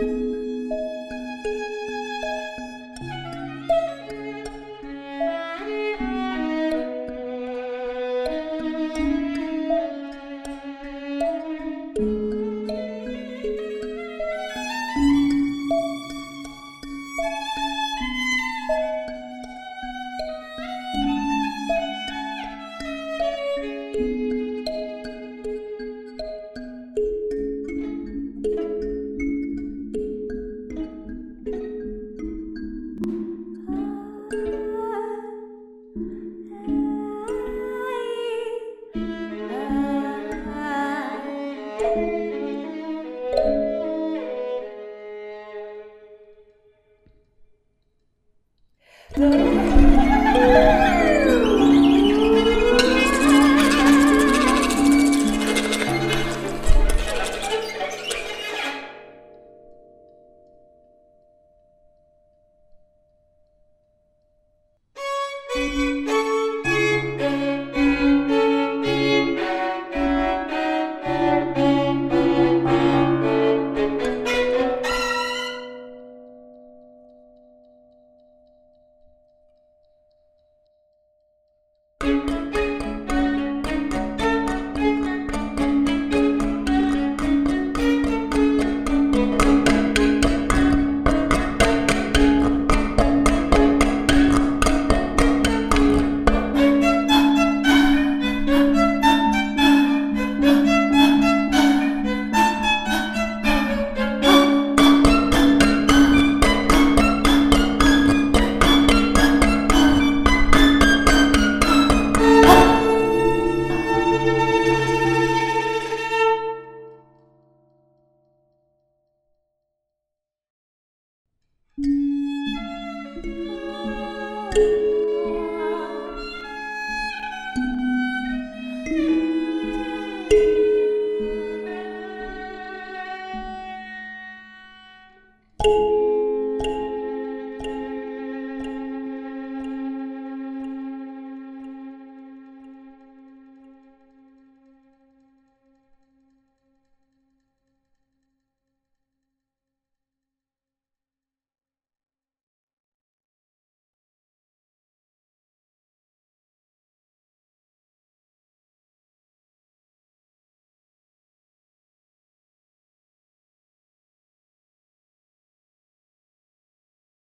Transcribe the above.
Música Thank you. you.